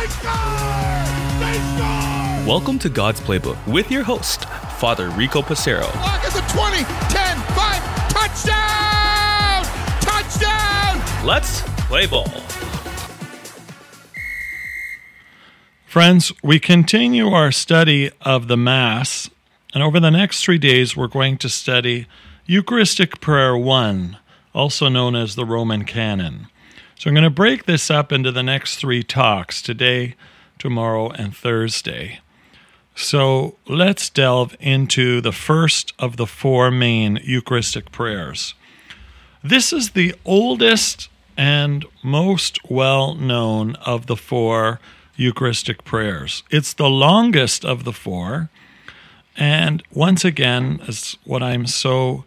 They score! They score! Welcome to God's Playbook with your host, Father Rico Passero. Lock at the 20, 10, 5, touchdown! Touchdown! Let's play ball. Friends, we continue our study of the Mass, and over the next three days, we're going to study Eucharistic Prayer 1, also known as the Roman Canon. So I'm going to break this up into the next three talks today, tomorrow, and Thursday. So let's delve into the first of the four main Eucharistic prayers. This is the oldest and most well known of the four Eucharistic prayers. It's the longest of the four. And once again, what I'm so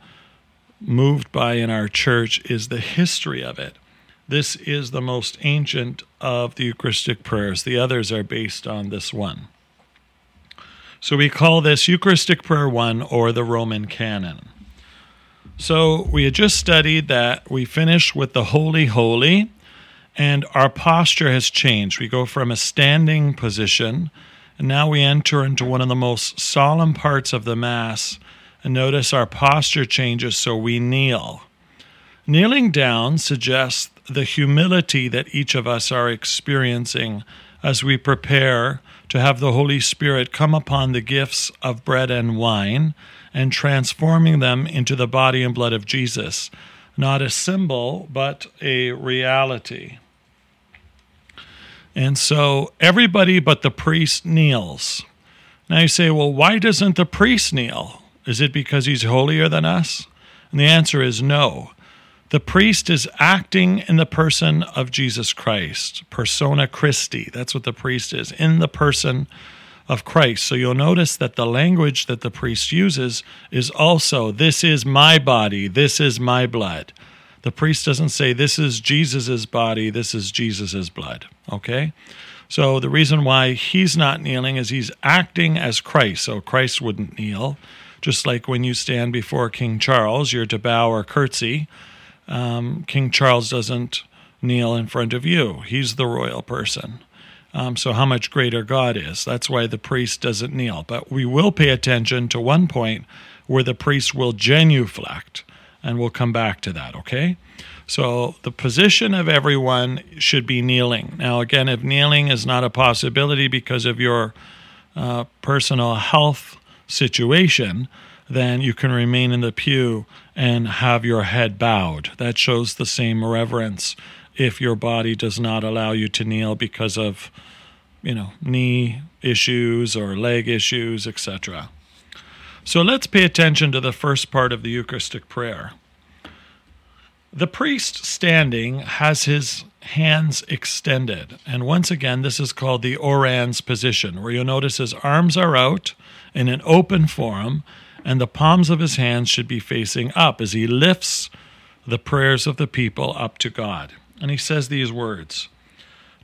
moved by in our church is the history of it. This is the most ancient of the Eucharistic prayers. The others are based on this one. So we call this Eucharistic Prayer 1 or the Roman Canon. So we had just studied that we finish with the Holy Holy, and our posture has changed. We go from a standing position, and now we enter into one of the most solemn parts of the Mass. And notice our posture changes, so we kneel. Kneeling down suggests the humility that each of us are experiencing as we prepare to have the Holy Spirit come upon the gifts of bread and wine and transforming them into the body and blood of Jesus. Not a symbol, but a reality. And so everybody but the priest kneels. Now you say, well, why doesn't the priest kneel? Is it because he's holier than us? And the answer is no. The priest is acting in the person of Jesus Christ, persona Christi. That's what the priest is, in the person of Christ. So you'll notice that the language that the priest uses is also, this is my body, this is my blood. The priest doesn't say, this is Jesus' body, this is Jesus' blood. Okay? So the reason why he's not kneeling is he's acting as Christ. So Christ wouldn't kneel. Just like when you stand before King Charles, you're to bow or curtsy um, King Charles doesn't kneel in front of you. He's the royal person. Um, so, how much greater God is. That's why the priest doesn't kneel. But we will pay attention to one point where the priest will genuflect, and we'll come back to that, okay? So, the position of everyone should be kneeling. Now, again, if kneeling is not a possibility because of your uh, personal health situation, then you can remain in the pew and have your head bowed. That shows the same reverence if your body does not allow you to kneel because of, you know, knee issues or leg issues, etc. So let's pay attention to the first part of the Eucharistic prayer. The priest standing has his hands extended. And once again, this is called the orans position, where you'll notice his arms are out in an open form and the palms of his hands should be facing up as he lifts the prayers of the people up to God. And he says these words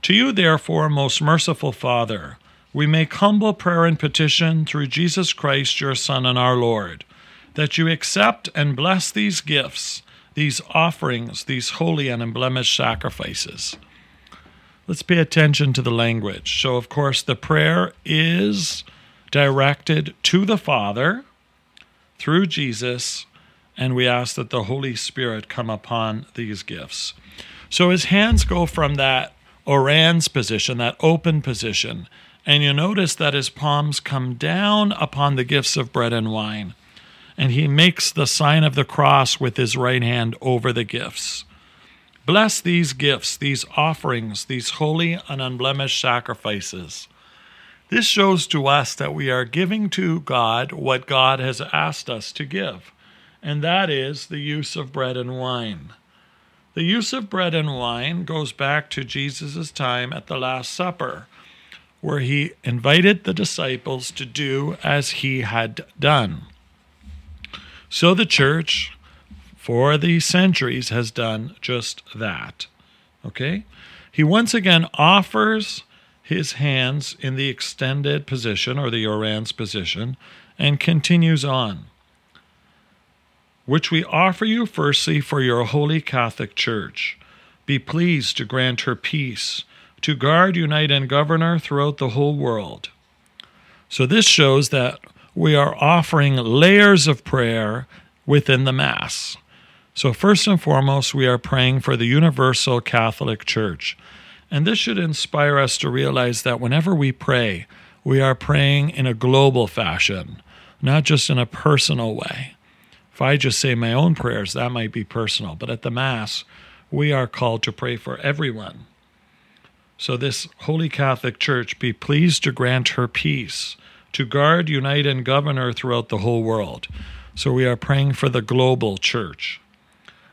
To you, therefore, most merciful Father, we make humble prayer and petition through Jesus Christ, your Son and our Lord, that you accept and bless these gifts, these offerings, these holy and unblemished sacrifices. Let's pay attention to the language. So, of course, the prayer is directed to the Father through Jesus, and we ask that the Holy Spirit come upon these gifts. So his hands go from that orans position, that open position, and you notice that his palms come down upon the gifts of bread and wine. And he makes the sign of the cross with his right hand over the gifts. Bless these gifts, these offerings, these holy and unblemished sacrifices. This shows to us that we are giving to God what God has asked us to give, and that is the use of bread and wine. The use of bread and wine goes back to Jesus' time at the Last Supper, where he invited the disciples to do as he had done. So the church, for the centuries, has done just that. Okay? He once again offers his hands in the extended position or the orans position and continues on. Which we offer you firstly for your holy Catholic Church. Be pleased to grant her peace, to guard, unite, and govern her throughout the whole world. So this shows that we are offering layers of prayer within the Mass. So, first and foremost, we are praying for the Universal Catholic Church. And this should inspire us to realize that whenever we pray, we are praying in a global fashion, not just in a personal way. If I just say my own prayers, that might be personal. But at the Mass, we are called to pray for everyone. So, this Holy Catholic Church be pleased to grant her peace, to guard, unite, and govern her throughout the whole world. So, we are praying for the global church.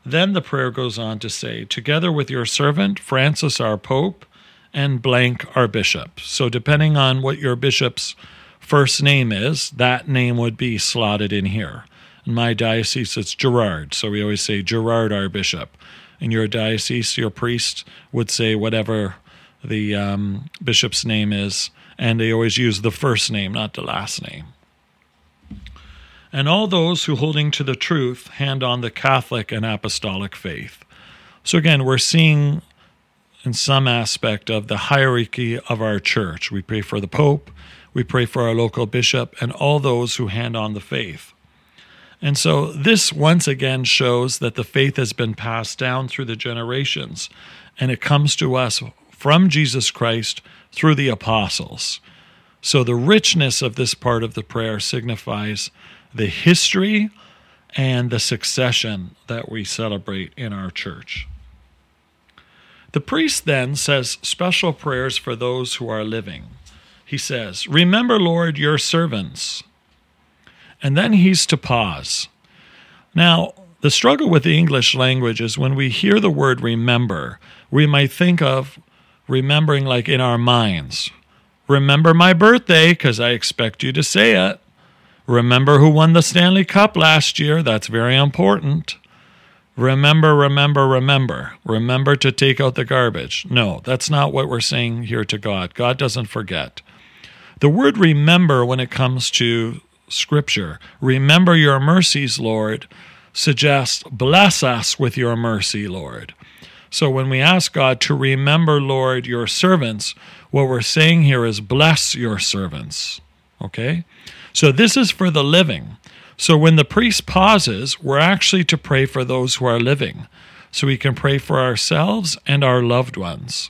Then the prayer goes on to say, Together with your servant, Francis, our Pope, and blank, our bishop. So, depending on what your bishop's first name is, that name would be slotted in here. In my diocese, it's Gerard. So, we always say, Gerard, our bishop. In your diocese, your priest would say whatever the um, bishop's name is, and they always use the first name, not the last name and all those who, holding to the truth, hand on the Catholic and Apostolic faith. So, again, we're seeing in some aspect of the hierarchy of our church. We pray for the Pope, we pray for our local bishop, and all those who hand on the faith. And so, this once again shows that the faith has been passed down through the generations, and it comes to us from Jesus Christ through the apostles. So, the richness of this part of the prayer signifies the history and the succession that we celebrate in our church. The priest then says special prayers for those who are living. He says, Remember, Lord, your servants. And then he's to pause. Now, the struggle with the English language is when we hear the word remember, we might think of remembering like in our minds. Remember my birthday because I expect you to say it. Remember who won the Stanley Cup last year? That's very important. Remember, remember, remember. Remember to take out the garbage. No, that's not what we're saying here to God. God doesn't forget. The word remember, when it comes to Scripture, remember your mercies, Lord, suggests bless us with your mercy, Lord. So when we ask God to remember, Lord, your servants, what we're saying here is bless your servants. Okay? So this is for the living. So when the priest pauses, we're actually to pray for those who are living, so we can pray for ourselves and our loved ones.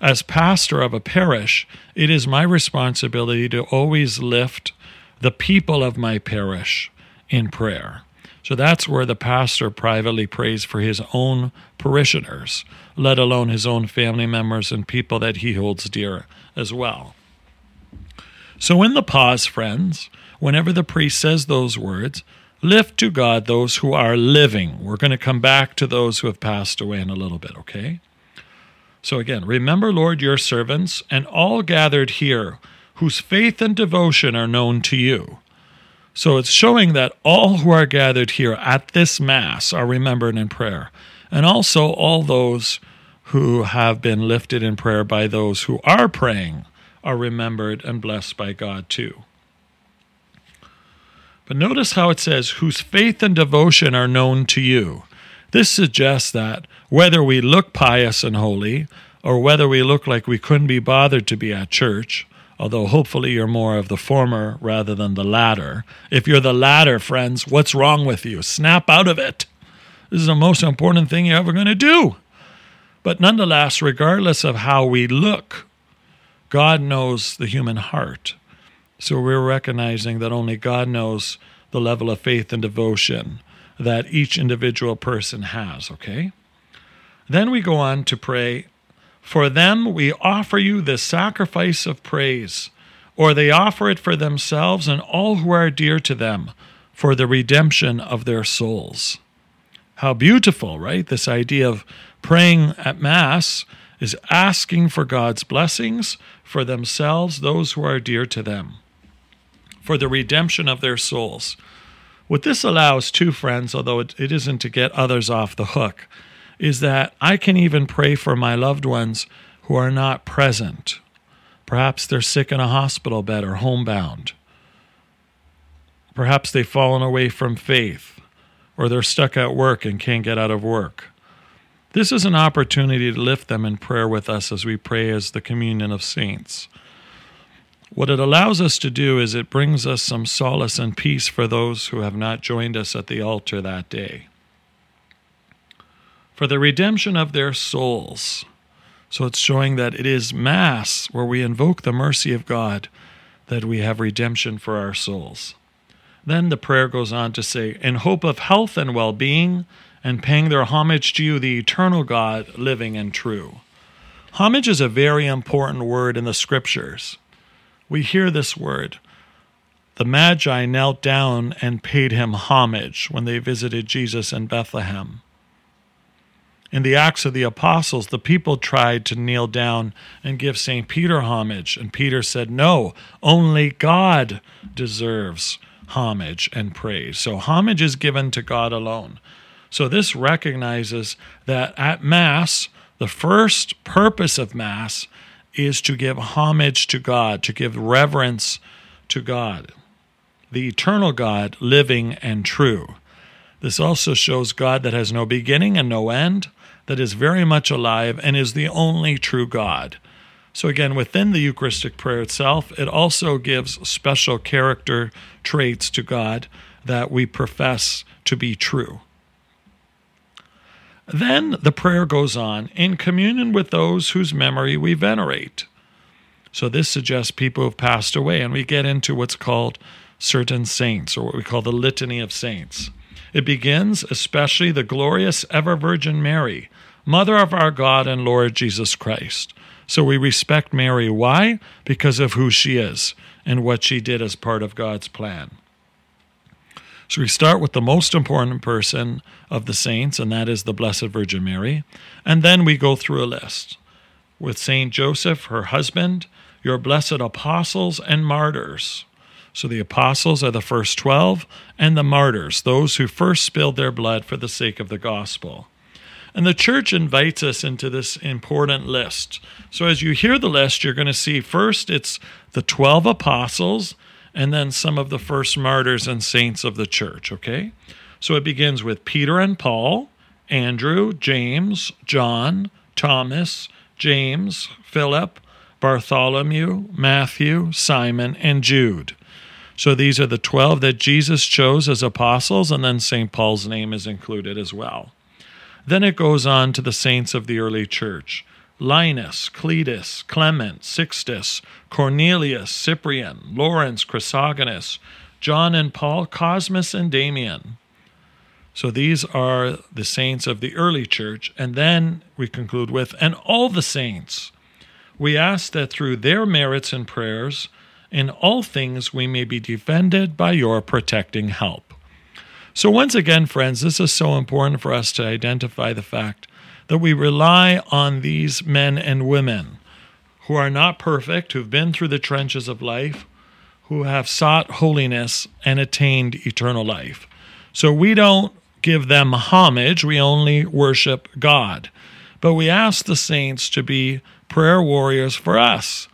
As pastor of a parish, it is my responsibility to always lift the people of my parish in prayer. So that's where the pastor privately prays for his own parishioners, let alone his own family members and people that he holds dear as well. So, in the pause, friends, whenever the priest says those words, lift to God those who are living. We're going to come back to those who have passed away in a little bit, okay? So, again, remember, Lord, your servants and all gathered here whose faith and devotion are known to you. So, it's showing that all who are gathered here at this Mass are remembered in prayer, and also all those who have been lifted in prayer by those who are praying are remembered and blessed by God too. But notice how it says, whose faith and devotion are known to you. This suggests that whether we look pious and holy, or whether we look like we couldn't be bothered to be at church, although hopefully you're more of the former rather than the latter. If you're the latter, friends, what's wrong with you? Snap out of it. This is the most important thing you're ever going to do. But nonetheless, regardless of how we look, God knows the human heart. So we're recognizing that only God knows the level of faith and devotion that each individual person has, okay? Then we go on to pray, For them we offer you the sacrifice of praise, or they offer it for themselves and all who are dear to them, for the redemption of their souls. How beautiful, right? This idea of praying at Mass is asking for God's blessings for themselves, those who are dear to them, for the redemption of their souls. What this allows, too, friends, although it, it isn't to get others off the hook, is that I can even pray for my loved ones who are not present. Perhaps they're sick in a hospital bed or homebound. Perhaps they've fallen away from faith, or they're stuck at work and can't get out of work This is an opportunity to lift them in prayer with us as we pray as the communion of saints. What it allows us to do is it brings us some solace and peace for those who have not joined us at the altar that day. For the redemption of their souls. So it's showing that it is Mass where we invoke the mercy of God that we have redemption for our souls. Then the prayer goes on to say, in hope of health and well being, and paying their homage to you, the eternal God, living and true. Homage is a very important word in the scriptures. We hear this word. The Magi knelt down and paid him homage when they visited Jesus in Bethlehem. In the Acts of the Apostles, the people tried to kneel down and give St. Peter homage, and Peter said, No, only God deserves homage and praise. So, homage is given to God alone. So, this recognizes that at Mass, the first purpose of Mass is to give homage to God, to give reverence to God, the eternal God, living and true. This also shows God that has no beginning and no end that is very much alive and is the only true God. So, again, within the Eucharistic prayer itself, it also gives special character traits to God that we profess to be true. Then the prayer goes on in communion with those whose memory we venerate. So, this suggests people who have passed away, and we get into what's called certain saints, or what we call the Litany of Saints. It begins, especially the glorious ever Virgin Mary, Mother of our God and Lord Jesus Christ. So we respect Mary. Why? Because of who she is and what she did as part of God's plan. So we start with the most important person of the saints, and that is the Blessed Virgin Mary. And then we go through a list with Saint Joseph, her husband, your blessed apostles and martyrs. So the apostles are the first 12, and the martyrs, those who first spilled their blood for the sake of the gospel. And the church invites us into this important list. So as you hear the list, you're going to see first it's the 12 apostles and then some of the first martyrs and saints of the church, okay? So it begins with Peter and Paul, Andrew, James, John, Thomas, James, Philip, Bartholomew, Matthew, Simon, and Jude. So these are the 12 that Jesus chose as apostles, and then St. Paul's name is included as well. Then it goes on to the saints of the early church Linus, Cletus, Clement, Sixtus, Cornelius, Cyprian, Lawrence, Chrysogonus, John and Paul, Cosmas and Damian. So these are the saints of the early church. And then we conclude with, and all the saints. We ask that through their merits and prayers, in all things we may be defended by your protecting help. So, once again, friends, this is so important for us to identify the fact that we rely on these men and women who are not perfect, who've been through the trenches of life, who have sought holiness and attained eternal life. So, we don't give them homage, we only worship God. But we ask the saints to be prayer warriors for us,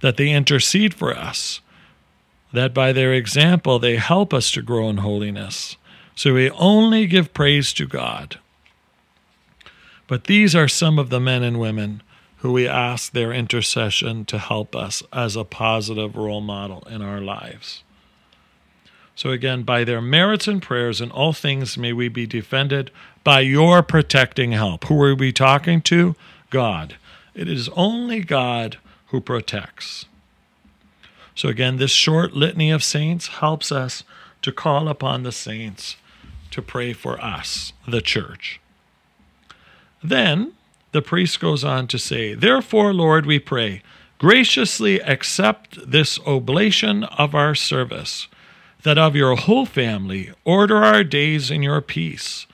that they intercede for us, that by their example they help us to grow in holiness. So we only give praise to God. But these are some of the men and women who we ask their intercession to help us as a positive role model in our lives. So, again, by their merits and prayers in all things, may we be defended by your protecting help. Who are we talking to? God. It is only God who protects. So, again, this short litany of saints helps us to call upon the saints to pray for us, the church. Then the priest goes on to say, Therefore, Lord, we pray, graciously accept this oblation of our service, that of your whole family order our days in your peace,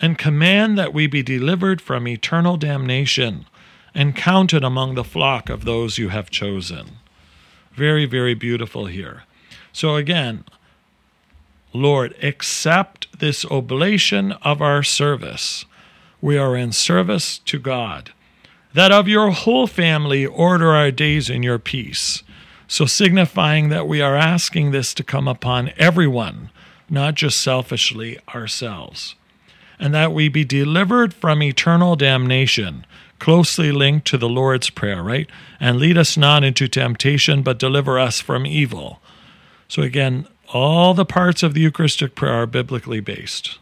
and command that we be delivered from eternal damnation and counted among the flock of those you have chosen. Very, very beautiful here. So, again, Lord, accept this oblation of our service. We are in service to God. That of your whole family order our days in your peace. So, signifying that we are asking this to come upon everyone, not just selfishly ourselves. and that we be delivered from eternal damnation, closely linked to the Lord's Prayer, right? And lead us not into temptation, but deliver us from evil. So, again, all the parts of the Eucharistic prayer are biblically based.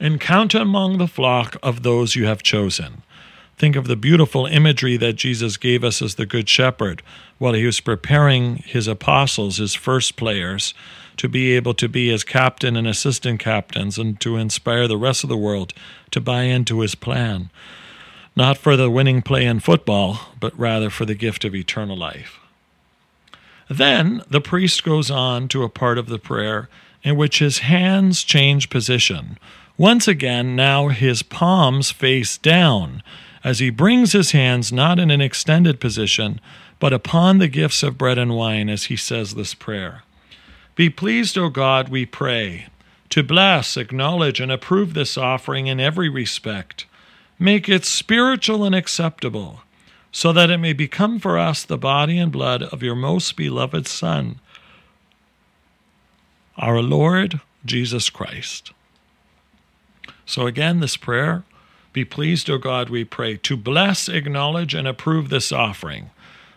And count among the flock of those you have chosen. Think of the beautiful imagery that Jesus gave us as the Good Shepherd while he was preparing his apostles, his first players, to be able to be his captain and assistant captains and to inspire the rest of the world to buy into his plan. Not for the winning play in football, but rather for the gift of eternal life. Then the priest goes on to a part of the prayer in which his hands change position. Once again, now his palms face down as he brings his hands not in an extended position, but upon the gifts of bread and wine as he says this prayer. Be pleased, O God, we pray, to bless, acknowledge, and approve this offering in every respect. Make it spiritual and acceptable, so that it may become for us the body and blood of your most beloved Son, our Lord Jesus Christ. So, again, this prayer be pleased, O God, we pray, to bless, acknowledge, and approve this offering.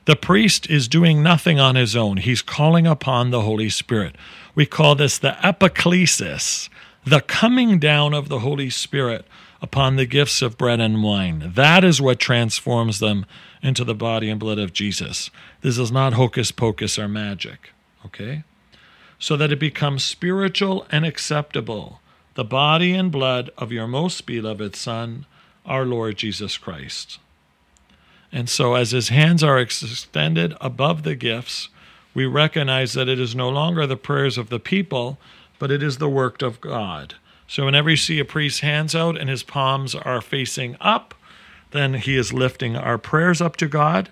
The priest is doing nothing on his own. He's calling upon the Holy Spirit. We call this the epiclesis, the coming down of the Holy Spirit upon the gifts of bread and wine. That is what transforms them into the body and blood of Jesus. This is not hocus pocus or magic, okay? So that it becomes spiritual and acceptable the body and blood of your most beloved Son, our Lord Jesus Christ. And so, as his hands are extended above the gifts, we recognize that it is no longer the prayers of the people, but it is the work of God. So, whenever you see a priest's hands out and his palms are facing up, then he is lifting our prayers up to God.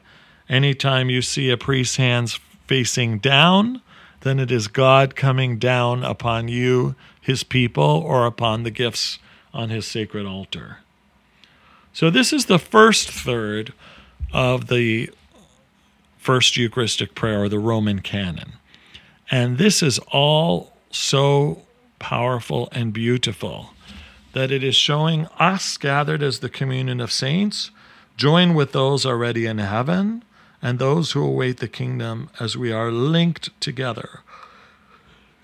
Anytime you see a priest's hands facing down, then it is God coming down upon you his people or upon the gifts on his sacred altar. So, this is the first third of the first Eucharistic prayer, or the Roman canon. And this is all so powerful and beautiful that it is showing us gathered as the communion of saints, join with those already in heaven and those who await the kingdom as we are linked together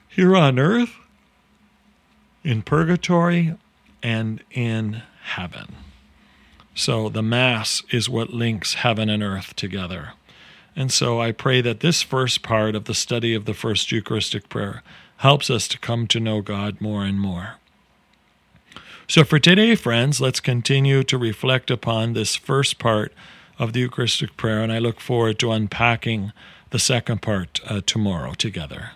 here on earth in purgatory and in heaven. So the Mass is what links heaven and earth together. And so I pray that this first part of the study of the first Eucharistic prayer helps us to come to know God more and more. So for today, friends, let's continue to reflect upon this first part of the Eucharistic prayer, and I look forward to unpacking the second part uh, tomorrow together.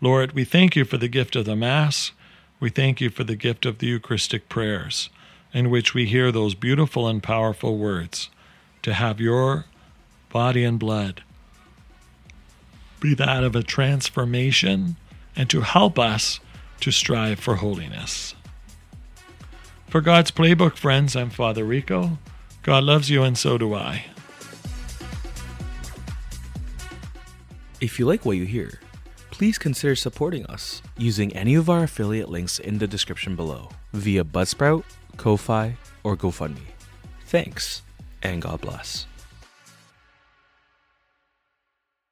Lord, we thank you for the gift of the Mass. We thank you for the gift of the Eucharistic prayers, in which we hear those beautiful and powerful words to have your body and blood be that of a transformation and to help us to strive for holiness. For God's Playbook, friends, I'm Father Rico. God loves you, and so do I. If you like what you hear, please consider supporting us using any of our affiliate links in the description below via Buzzsprout, Ko-Fi, or GoFundMe. Thanks, and God bless.